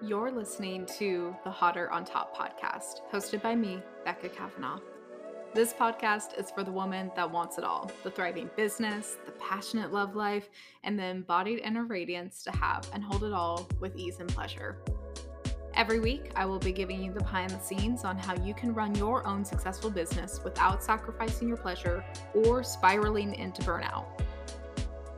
You're listening to the Hotter on Top podcast, hosted by me, Becca Kavanaugh. This podcast is for the woman that wants it all the thriving business, the passionate love life, and the embodied inner radiance to have and hold it all with ease and pleasure. Every week, I will be giving you the behind the scenes on how you can run your own successful business without sacrificing your pleasure or spiraling into burnout.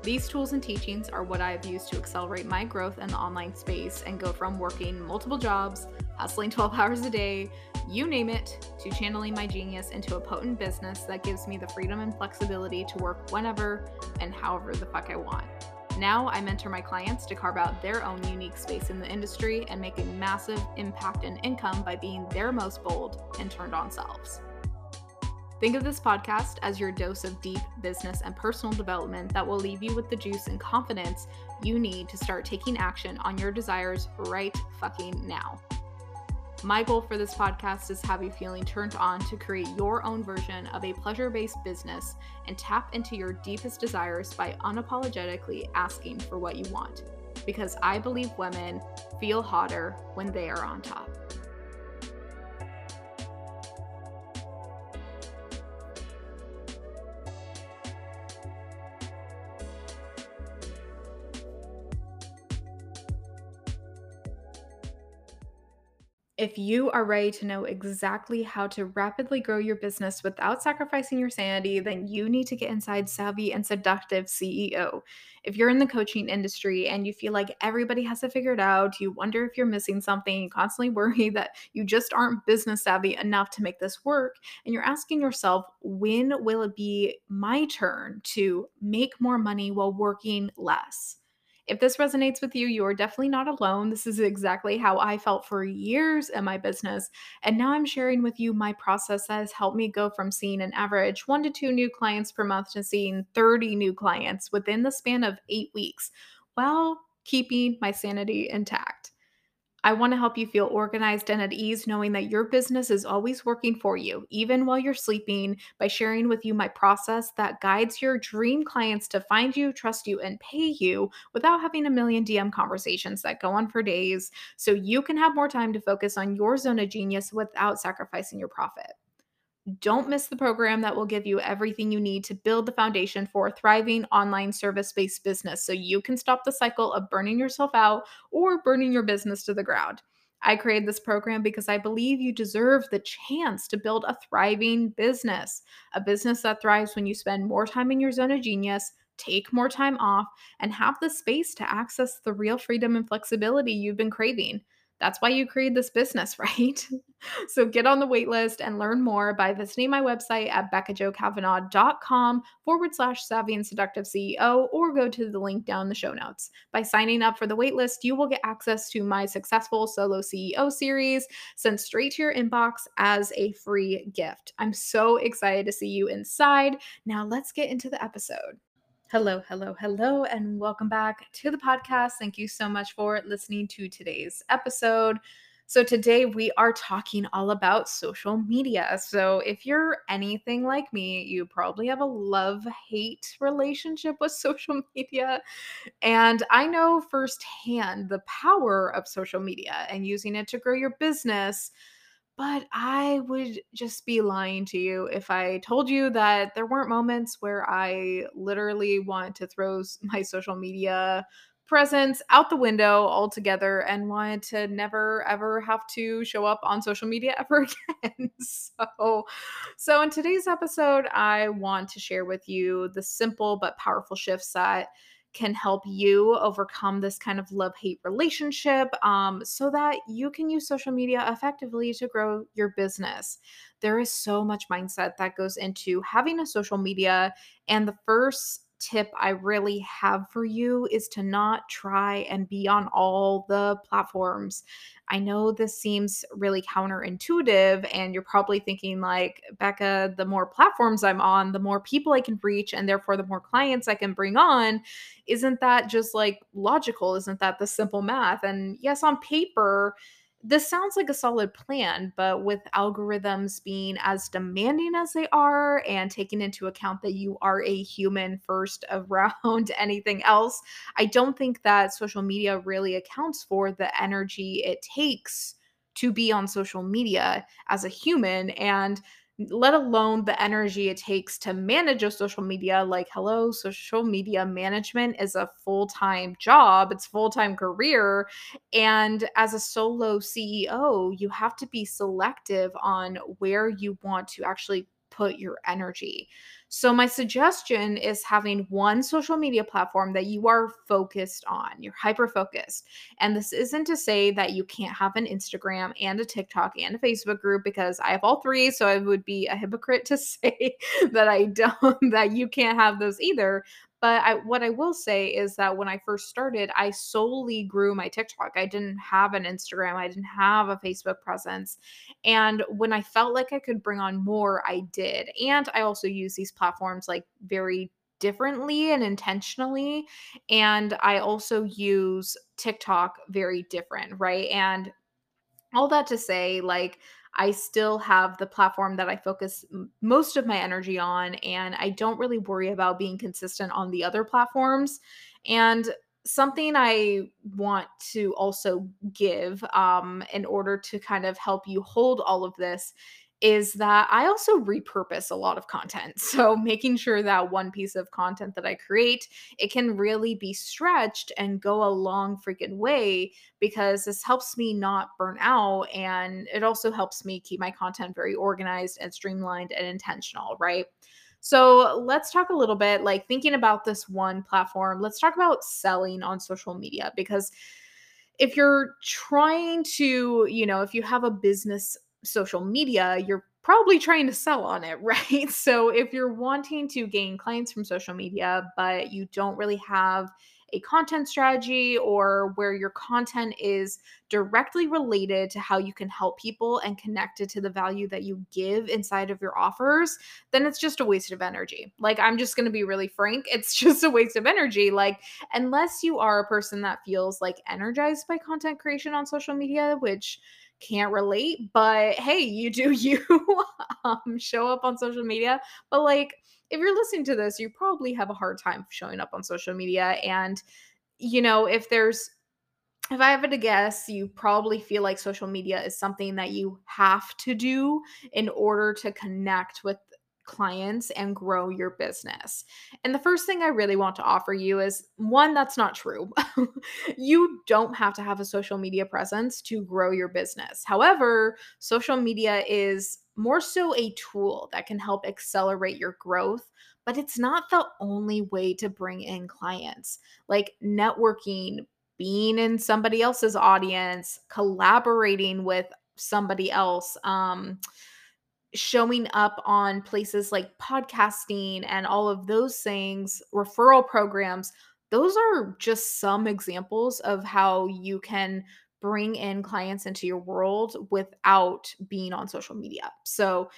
These tools and teachings are what I have used to accelerate my growth in the online space and go from working multiple jobs, hustling 12 hours a day, you name it, to channeling my genius into a potent business that gives me the freedom and flexibility to work whenever and however the fuck I want. Now I mentor my clients to carve out their own unique space in the industry and make a massive impact and income by being their most bold and turned on selves. Think of this podcast as your dose of deep business and personal development that will leave you with the juice and confidence you need to start taking action on your desires right fucking now. My goal for this podcast is have you feeling turned on to create your own version of a pleasure based business and tap into your deepest desires by unapologetically asking for what you want. Because I believe women feel hotter when they are on top. If you are ready to know exactly how to rapidly grow your business without sacrificing your sanity, then you need to get inside Savvy and Seductive CEO. If you're in the coaching industry and you feel like everybody has it figured out, you wonder if you're missing something, you constantly worry that you just aren't business savvy enough to make this work, and you're asking yourself, when will it be my turn to make more money while working less? If this resonates with you, you are definitely not alone. This is exactly how I felt for years in my business. And now I'm sharing with you my process that has helped me go from seeing an average one to two new clients per month to seeing 30 new clients within the span of eight weeks while keeping my sanity intact. I want to help you feel organized and at ease, knowing that your business is always working for you, even while you're sleeping, by sharing with you my process that guides your dream clients to find you, trust you, and pay you without having a million DM conversations that go on for days, so you can have more time to focus on your zone of genius without sacrificing your profit. Don't miss the program that will give you everything you need to build the foundation for a thriving online service based business so you can stop the cycle of burning yourself out or burning your business to the ground. I created this program because I believe you deserve the chance to build a thriving business, a business that thrives when you spend more time in your zone of genius, take more time off, and have the space to access the real freedom and flexibility you've been craving. That's why you created this business, right? so get on the wait list and learn more by visiting my website at beccajokavanaugh.com forward slash savvy and seductive CEO or go to the link down the show notes. By signing up for the wait list, you will get access to my successful solo CEO series sent straight to your inbox as a free gift. I'm so excited to see you inside. Now let's get into the episode. Hello, hello, hello, and welcome back to the podcast. Thank you so much for listening to today's episode. So, today we are talking all about social media. So, if you're anything like me, you probably have a love hate relationship with social media. And I know firsthand the power of social media and using it to grow your business but I would just be lying to you if I told you that there weren't moments where I literally wanted to throw my social media presence out the window altogether and wanted to never ever have to show up on social media ever again. so so in today's episode I want to share with you the simple but powerful shifts that can help you overcome this kind of love hate relationship um, so that you can use social media effectively to grow your business. There is so much mindset that goes into having a social media. And the first tip I really have for you is to not try and be on all the platforms. I know this seems really counterintuitive, and you're probably thinking, like, Becca, the more platforms I'm on, the more people I can reach, and therefore the more clients I can bring on. Isn't that just like logical? Isn't that the simple math? And yes, on paper, this sounds like a solid plan, but with algorithms being as demanding as they are and taking into account that you are a human first around anything else, I don't think that social media really accounts for the energy it takes to be on social media as a human. And let alone the energy it takes to manage a social media like hello social media management is a full-time job it's full-time career and as a solo ceo you have to be selective on where you want to actually put your energy so, my suggestion is having one social media platform that you are focused on. You're hyper focused. And this isn't to say that you can't have an Instagram and a TikTok and a Facebook group because I have all three. So, I would be a hypocrite to say that I don't, that you can't have those either. But I, what I will say is that when I first started, I solely grew my TikTok. I didn't have an Instagram, I didn't have a Facebook presence. And when I felt like I could bring on more, I did. And I also use these platforms like very differently and intentionally. And I also use TikTok very different, right? And all that to say, like, I still have the platform that I focus most of my energy on, and I don't really worry about being consistent on the other platforms. And something I want to also give um, in order to kind of help you hold all of this is that I also repurpose a lot of content. So making sure that one piece of content that I create, it can really be stretched and go a long freaking way because this helps me not burn out and it also helps me keep my content very organized and streamlined and intentional, right? So let's talk a little bit like thinking about this one platform. Let's talk about selling on social media because if you're trying to, you know, if you have a business social media, you're probably trying to sell on it, right? So if you're wanting to gain clients from social media, but you don't really have a content strategy or where your content is directly related to how you can help people and connected to the value that you give inside of your offers, then it's just a waste of energy. Like, I'm just going to be really frank, it's just a waste of energy. Like, unless you are a person that feels like energized by content creation on social media, which can't relate, but hey, you do you um, show up on social media. But like, if you're listening to this, you probably have a hard time showing up on social media. And, you know, if there's if I have to guess, you probably feel like social media is something that you have to do in order to connect with clients and grow your business. And the first thing I really want to offer you is one, that's not true. you don't have to have a social media presence to grow your business. However, social media is more so a tool that can help accelerate your growth but it's not the only way to bring in clients. Like networking, being in somebody else's audience, collaborating with somebody else, um, showing up on places like podcasting and all of those things, referral programs, those are just some examples of how you can bring in clients into your world without being on social media. So,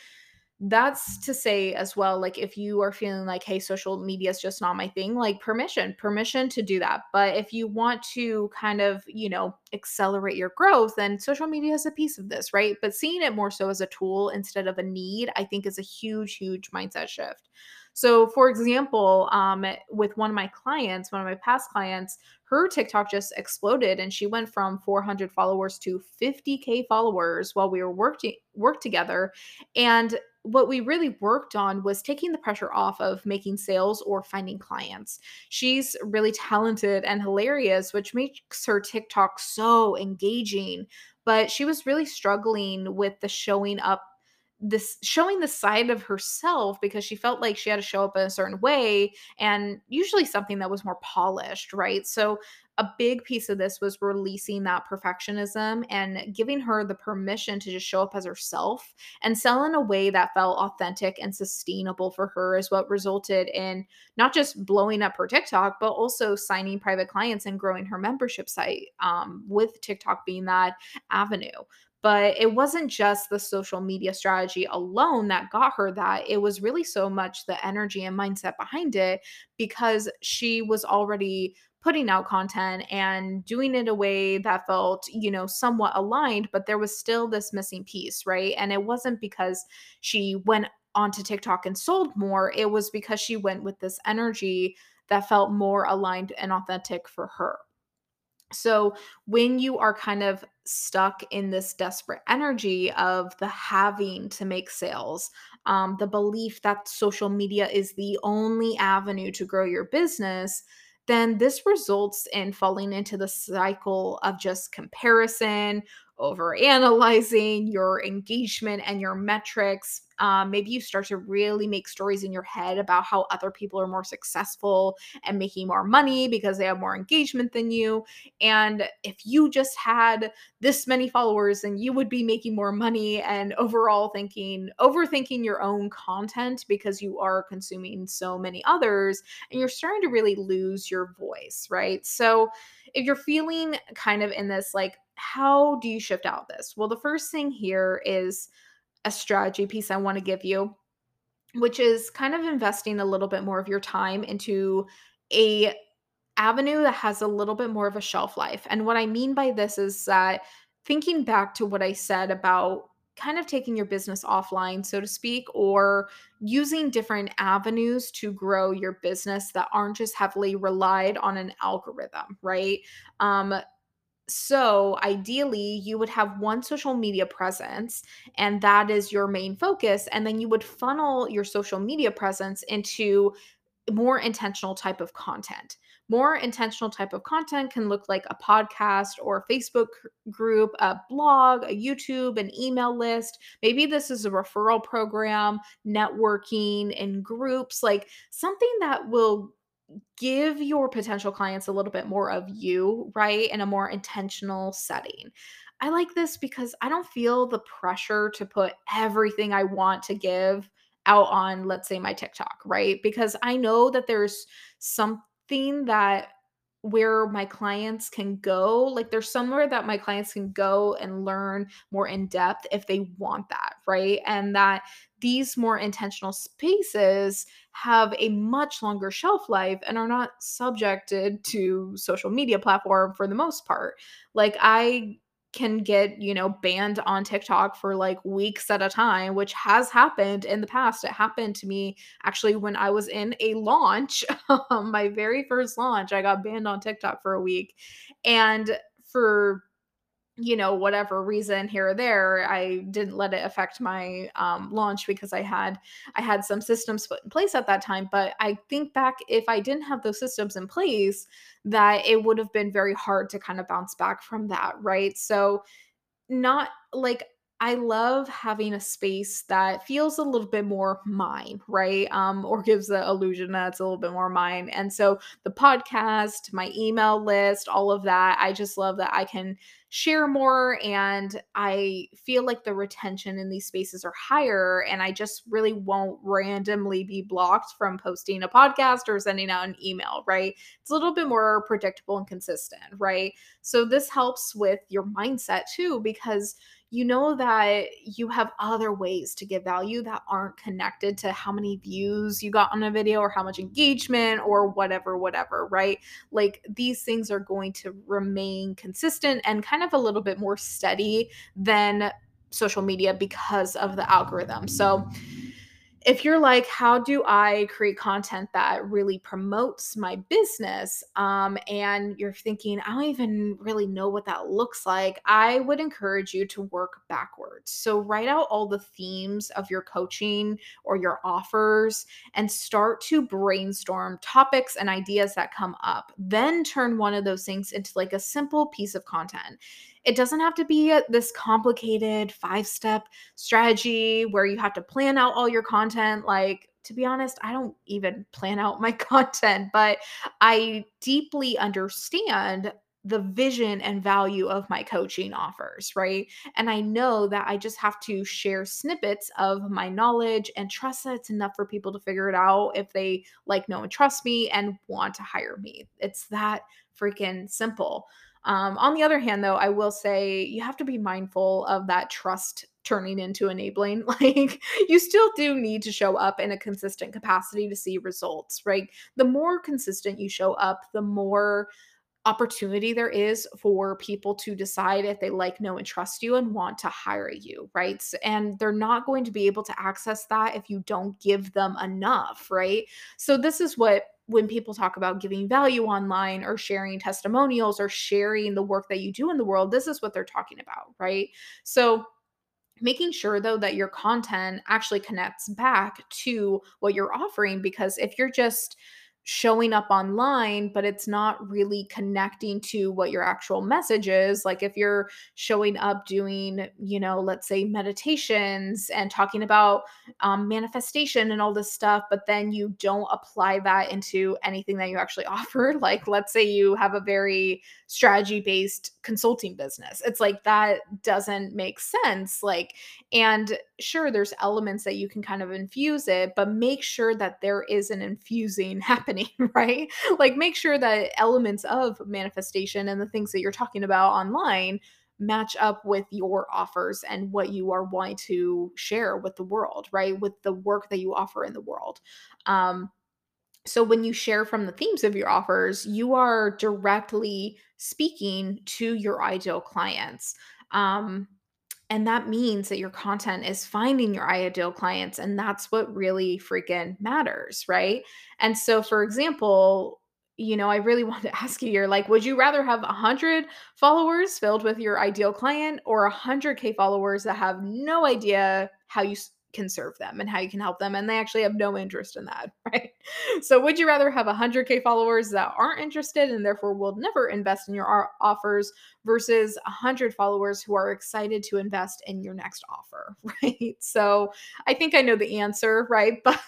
that's to say as well like if you are feeling like hey social media is just not my thing like permission permission to do that. But if you want to kind of you know accelerate your growth then social media is a piece of this right? But seeing it more so as a tool instead of a need i think is a huge huge mindset shift. So for example um, with one of my clients one of my past clients her tiktok just exploded and she went from 400 followers to 50k followers while we were working work together. And what we really worked on was taking the pressure off of making sales or finding clients. She's really talented and hilarious, which makes her TikTok so engaging. But she was really struggling with the showing up this showing the side of herself because she felt like she had to show up in a certain way and usually something that was more polished, right? So a big piece of this was releasing that perfectionism and giving her the permission to just show up as herself and sell in a way that felt authentic and sustainable for her is what resulted in not just blowing up her TikTok, but also signing private clients and growing her membership site um, with TikTok being that avenue. But it wasn't just the social media strategy alone that got her that. It was really so much the energy and mindset behind it because she was already putting out content and doing it a way that felt, you know, somewhat aligned, but there was still this missing piece, right? And it wasn't because she went onto TikTok and sold more, it was because she went with this energy that felt more aligned and authentic for her. So, when you are kind of stuck in this desperate energy of the having to make sales, um, the belief that social media is the only avenue to grow your business, then this results in falling into the cycle of just comparison, over analyzing your engagement and your metrics. Um, maybe you start to really make stories in your head about how other people are more successful and making more money because they have more engagement than you. And if you just had this many followers, then you would be making more money and overall thinking, overthinking your own content because you are consuming so many others and you're starting to really lose your voice, right? So, if you're feeling kind of in this like how do you shift out this? Well, the first thing here is a strategy piece I want to give you, which is kind of investing a little bit more of your time into a avenue that has a little bit more of a shelf life. And what I mean by this is that thinking back to what I said about kind of taking your business offline, so to speak, or using different avenues to grow your business that aren't just heavily relied on an algorithm, right? Um, so, ideally, you would have one social media presence, and that is your main focus. And then you would funnel your social media presence into more intentional type of content. More intentional type of content can look like a podcast or a Facebook group, a blog, a YouTube, an email list. Maybe this is a referral program, networking in groups, like something that will give your potential clients a little bit more of you, right? In a more intentional setting. I like this because I don't feel the pressure to put everything I want to give out on, let's say, my TikTok, right? Because I know that there's something that where my clients can go like there's somewhere that my clients can go and learn more in depth if they want that right? And that these more intentional spaces have a much longer shelf life and are not subjected to social media platform for the most part. Like i can get, you know, banned on TikTok for like weeks at a time, which has happened in the past. It happened to me actually when I was in a launch, my very first launch, I got banned on TikTok for a week. And for you know whatever reason here or there i didn't let it affect my um, launch because i had i had some systems put in place at that time but i think back if i didn't have those systems in place that it would have been very hard to kind of bounce back from that right so not like I love having a space that feels a little bit more mine, right? Um, or gives the illusion that it's a little bit more mine. And so the podcast, my email list, all of that, I just love that I can share more and I feel like the retention in these spaces are higher and I just really won't randomly be blocked from posting a podcast or sending out an email, right? It's a little bit more predictable and consistent, right? So this helps with your mindset too because you know that you have other ways to give value that aren't connected to how many views you got on a video or how much engagement or whatever, whatever, right? Like these things are going to remain consistent and kind of a little bit more steady than social media because of the algorithm. So, if you're like, how do I create content that really promotes my business? Um, and you're thinking, I don't even really know what that looks like, I would encourage you to work backwards. So, write out all the themes of your coaching or your offers and start to brainstorm topics and ideas that come up. Then turn one of those things into like a simple piece of content. It doesn't have to be this complicated five step strategy where you have to plan out all your content. Like, to be honest, I don't even plan out my content, but I deeply understand the vision and value of my coaching offers, right? And I know that I just have to share snippets of my knowledge and trust that it's enough for people to figure it out if they like, know, and trust me and want to hire me. It's that freaking simple. Um, on the other hand, though, I will say you have to be mindful of that trust turning into enabling. Like, you still do need to show up in a consistent capacity to see results, right? The more consistent you show up, the more opportunity there is for people to decide if they like, know, and trust you and want to hire you, right? And they're not going to be able to access that if you don't give them enough, right? So, this is what when people talk about giving value online or sharing testimonials or sharing the work that you do in the world, this is what they're talking about, right? So, making sure though that your content actually connects back to what you're offering because if you're just showing up online but it's not really connecting to what your actual message is. Like if you're showing up doing you know let's say meditations and talking about um, manifestation and all this stuff but then you don't apply that into anything that you actually offer like let's say you have a very strategy based consulting business it's like that doesn't make sense like and sure, there's elements that you can kind of infuse it, but make sure that there is an infusing happening, right? Like make sure that elements of manifestation and the things that you're talking about online match up with your offers and what you are wanting to share with the world, right? With the work that you offer in the world. Um, so when you share from the themes of your offers, you are directly speaking to your ideal clients. Um, and that means that your content is finding your ideal clients. And that's what really freaking matters. Right. And so, for example, you know, I really want to ask you, you're like, would you rather have 100 followers filled with your ideal client or 100K followers that have no idea how you can serve them and how you can help them? And they actually have no interest in that. Right. So, would you rather have 100K followers that aren't interested and therefore will never invest in your offers versus 100 followers who are excited to invest in your next offer, right? So I think I know the answer, right? But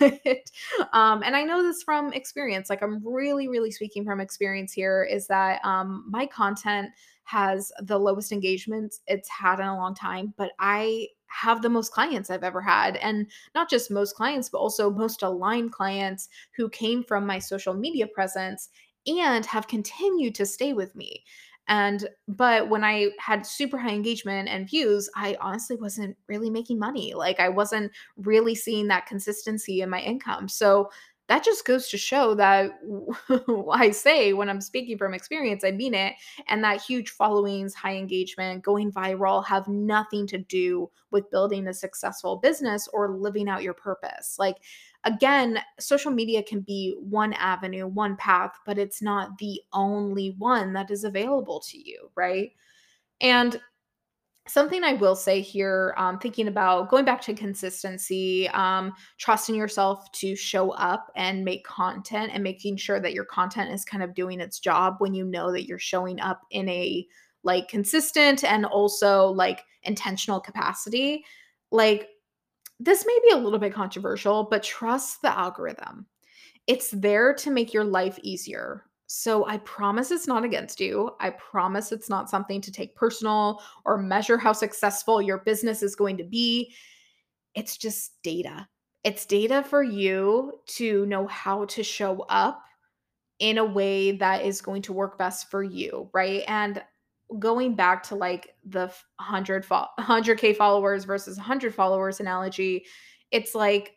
um and I know this from experience. Like I'm really really speaking from experience here is that um my content has the lowest engagement it's had in a long time, but I have the most clients I've ever had. And not just most clients, but also most aligned clients who came from my social media presence and have continued to stay with me. And but when I had super high engagement and views, I honestly wasn't really making money. Like I wasn't really seeing that consistency in my income. So that just goes to show that I say when I'm speaking from experience, I mean it. And that huge followings, high engagement, going viral have nothing to do with building a successful business or living out your purpose. Like, again, social media can be one avenue, one path, but it's not the only one that is available to you, right? And something I will say here, um, thinking about going back to consistency, um, trusting yourself to show up and make content and making sure that your content is kind of doing its job when you know that you're showing up in a like consistent and also like intentional capacity. Like, this may be a little bit controversial, but trust the algorithm. It's there to make your life easier. So I promise it's not against you. I promise it's not something to take personal or measure how successful your business is going to be. It's just data. It's data for you to know how to show up in a way that is going to work best for you, right? And going back to like the 100 fo- 100k followers versus 100 followers analogy, it's like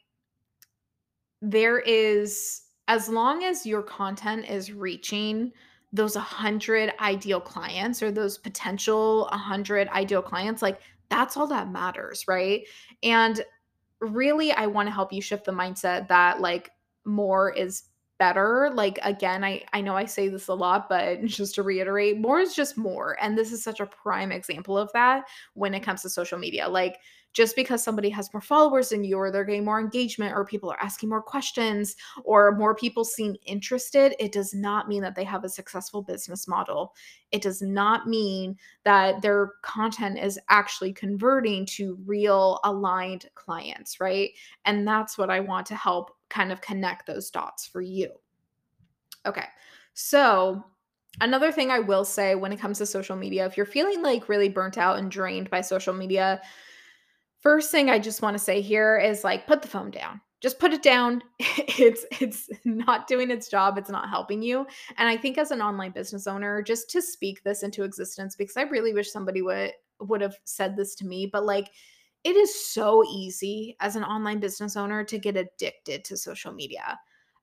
there is as long as your content is reaching those 100 ideal clients or those potential 100 ideal clients, like that's all that matters, right? And really I want to help you shift the mindset that like more is better. Like again, I I know I say this a lot, but just to reiterate, more is just more. And this is such a prime example of that when it comes to social media. Like just because somebody has more followers than you or they're getting more engagement or people are asking more questions or more people seem interested, it does not mean that they have a successful business model. It does not mean that their content is actually converting to real aligned clients, right? And that's what I want to help kind of connect those dots for you. Okay. So, another thing I will say when it comes to social media, if you're feeling like really burnt out and drained by social media, first thing I just want to say here is like put the phone down. just put it down. it's it's not doing its job. It's not helping you. And I think as an online business owner, just to speak this into existence because I really wish somebody would would have said this to me, but like it is so easy as an online business owner to get addicted to social media.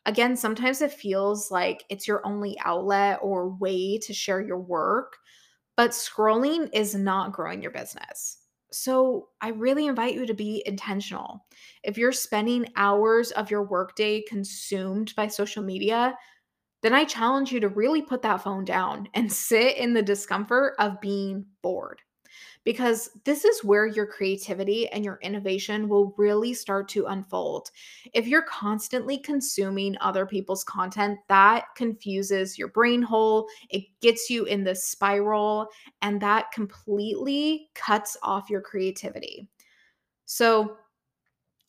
Again, sometimes it feels like it's your only outlet or way to share your work, but scrolling is not growing your business. So I really invite you to be intentional. If you're spending hours of your workday consumed by social media, then I challenge you to really put that phone down and sit in the discomfort of being bored because this is where your creativity and your innovation will really start to unfold. If you're constantly consuming other people's content, that confuses your brain hole, it gets you in this spiral, and that completely cuts off your creativity. So,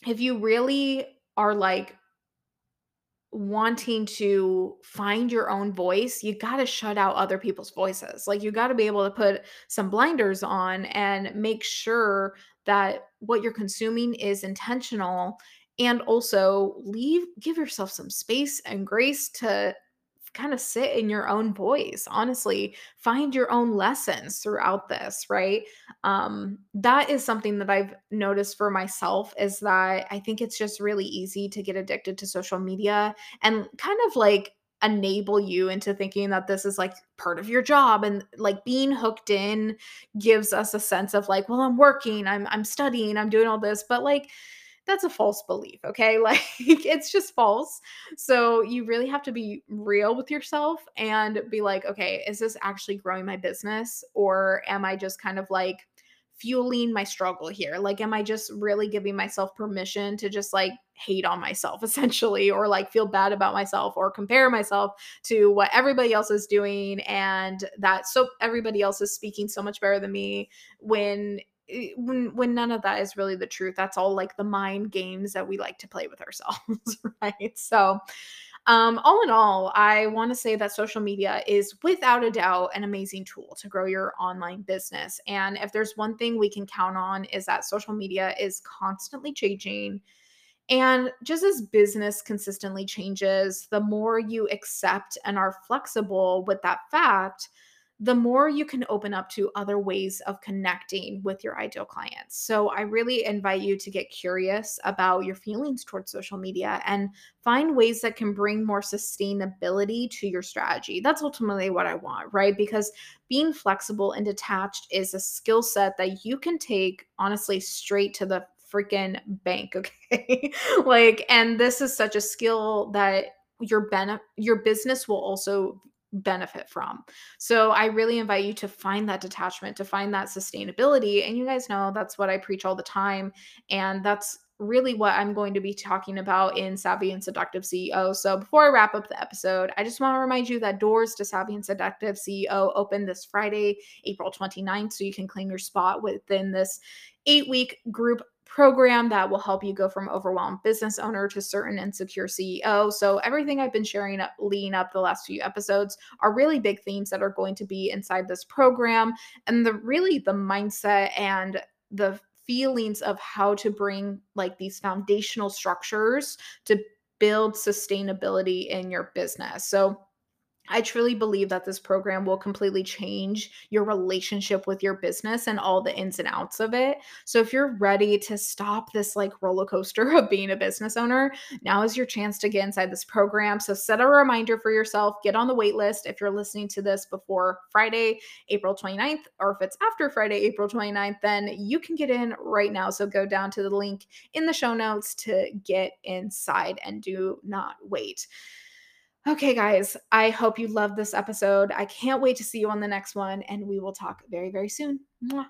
if you really are like wanting to find your own voice, you got to shut out other people's voices. Like you got to be able to put some blinders on and make sure that what you're consuming is intentional and also leave give yourself some space and grace to kind of sit in your own voice honestly find your own lessons throughout this right? Um that is something that i've noticed for myself is that i think it's just really easy to get addicted to social media and kind of like enable you into thinking that this is like part of your job and like being hooked in gives us a sense of like well i'm working i'm i'm studying i'm doing all this but like that's a false belief, okay? Like it's just false. So you really have to be real with yourself and be like, okay, is this actually growing my business or am I just kind of like fueling my struggle here? Like am I just really giving myself permission to just like hate on myself essentially or like feel bad about myself or compare myself to what everybody else is doing and that so everybody else is speaking so much better than me when when when none of that is really the truth that's all like the mind games that we like to play with ourselves right so um, all in all, I want to say that social media is without a doubt an amazing tool to grow your online business. And if there's one thing we can count on, is that social media is constantly changing. And just as business consistently changes, the more you accept and are flexible with that fact, the more you can open up to other ways of connecting with your ideal clients. So, I really invite you to get curious about your feelings towards social media and find ways that can bring more sustainability to your strategy. That's ultimately what I want, right? Because being flexible and detached is a skill set that you can take honestly straight to the freaking bank, okay? like, and this is such a skill that your benefit your business will also benefit from. So I really invite you to find that detachment, to find that sustainability. And you guys know that's what I preach all the time. And that's really what I'm going to be talking about in Savvy and Seductive CEO. So before I wrap up the episode, I just want to remind you that doors to Savvy and Seductive CEO open this Friday, April 29th. So you can claim your spot within this eight week group program that will help you go from overwhelmed business owner to certain insecure CEO. So everything I've been sharing up leading up the last few episodes are really big themes that are going to be inside this program and the really the mindset and the feelings of how to bring like these foundational structures to build sustainability in your business. So I truly believe that this program will completely change your relationship with your business and all the ins and outs of it. So, if you're ready to stop this like roller coaster of being a business owner, now is your chance to get inside this program. So, set a reminder for yourself, get on the wait list if you're listening to this before Friday, April 29th, or if it's after Friday, April 29th, then you can get in right now. So, go down to the link in the show notes to get inside and do not wait. Okay, guys, I hope you loved this episode. I can't wait to see you on the next one, and we will talk very, very soon. Mwah.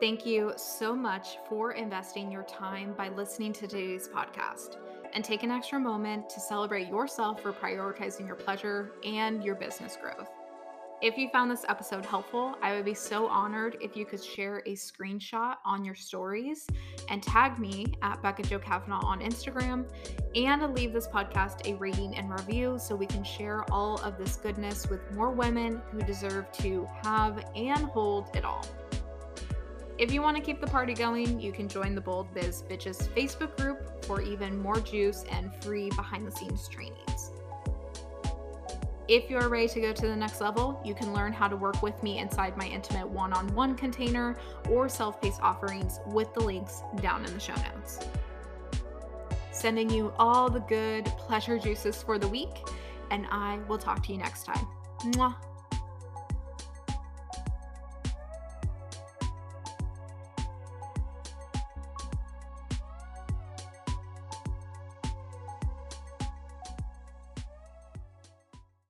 Thank you so much for investing your time by listening to today's podcast. And take an extra moment to celebrate yourself for prioritizing your pleasure and your business growth. If you found this episode helpful, I would be so honored if you could share a screenshot on your stories and tag me at Becca Jo Kavanaugh on Instagram and leave this podcast a rating and review so we can share all of this goodness with more women who deserve to have and hold it all. If you want to keep the party going, you can join the Bold Biz Bitches Facebook group for even more juice and free behind the scenes trainings. If you're ready to go to the next level, you can learn how to work with me inside my intimate one on one container or self paced offerings with the links down in the show notes. Sending you all the good pleasure juices for the week, and I will talk to you next time. Mwah.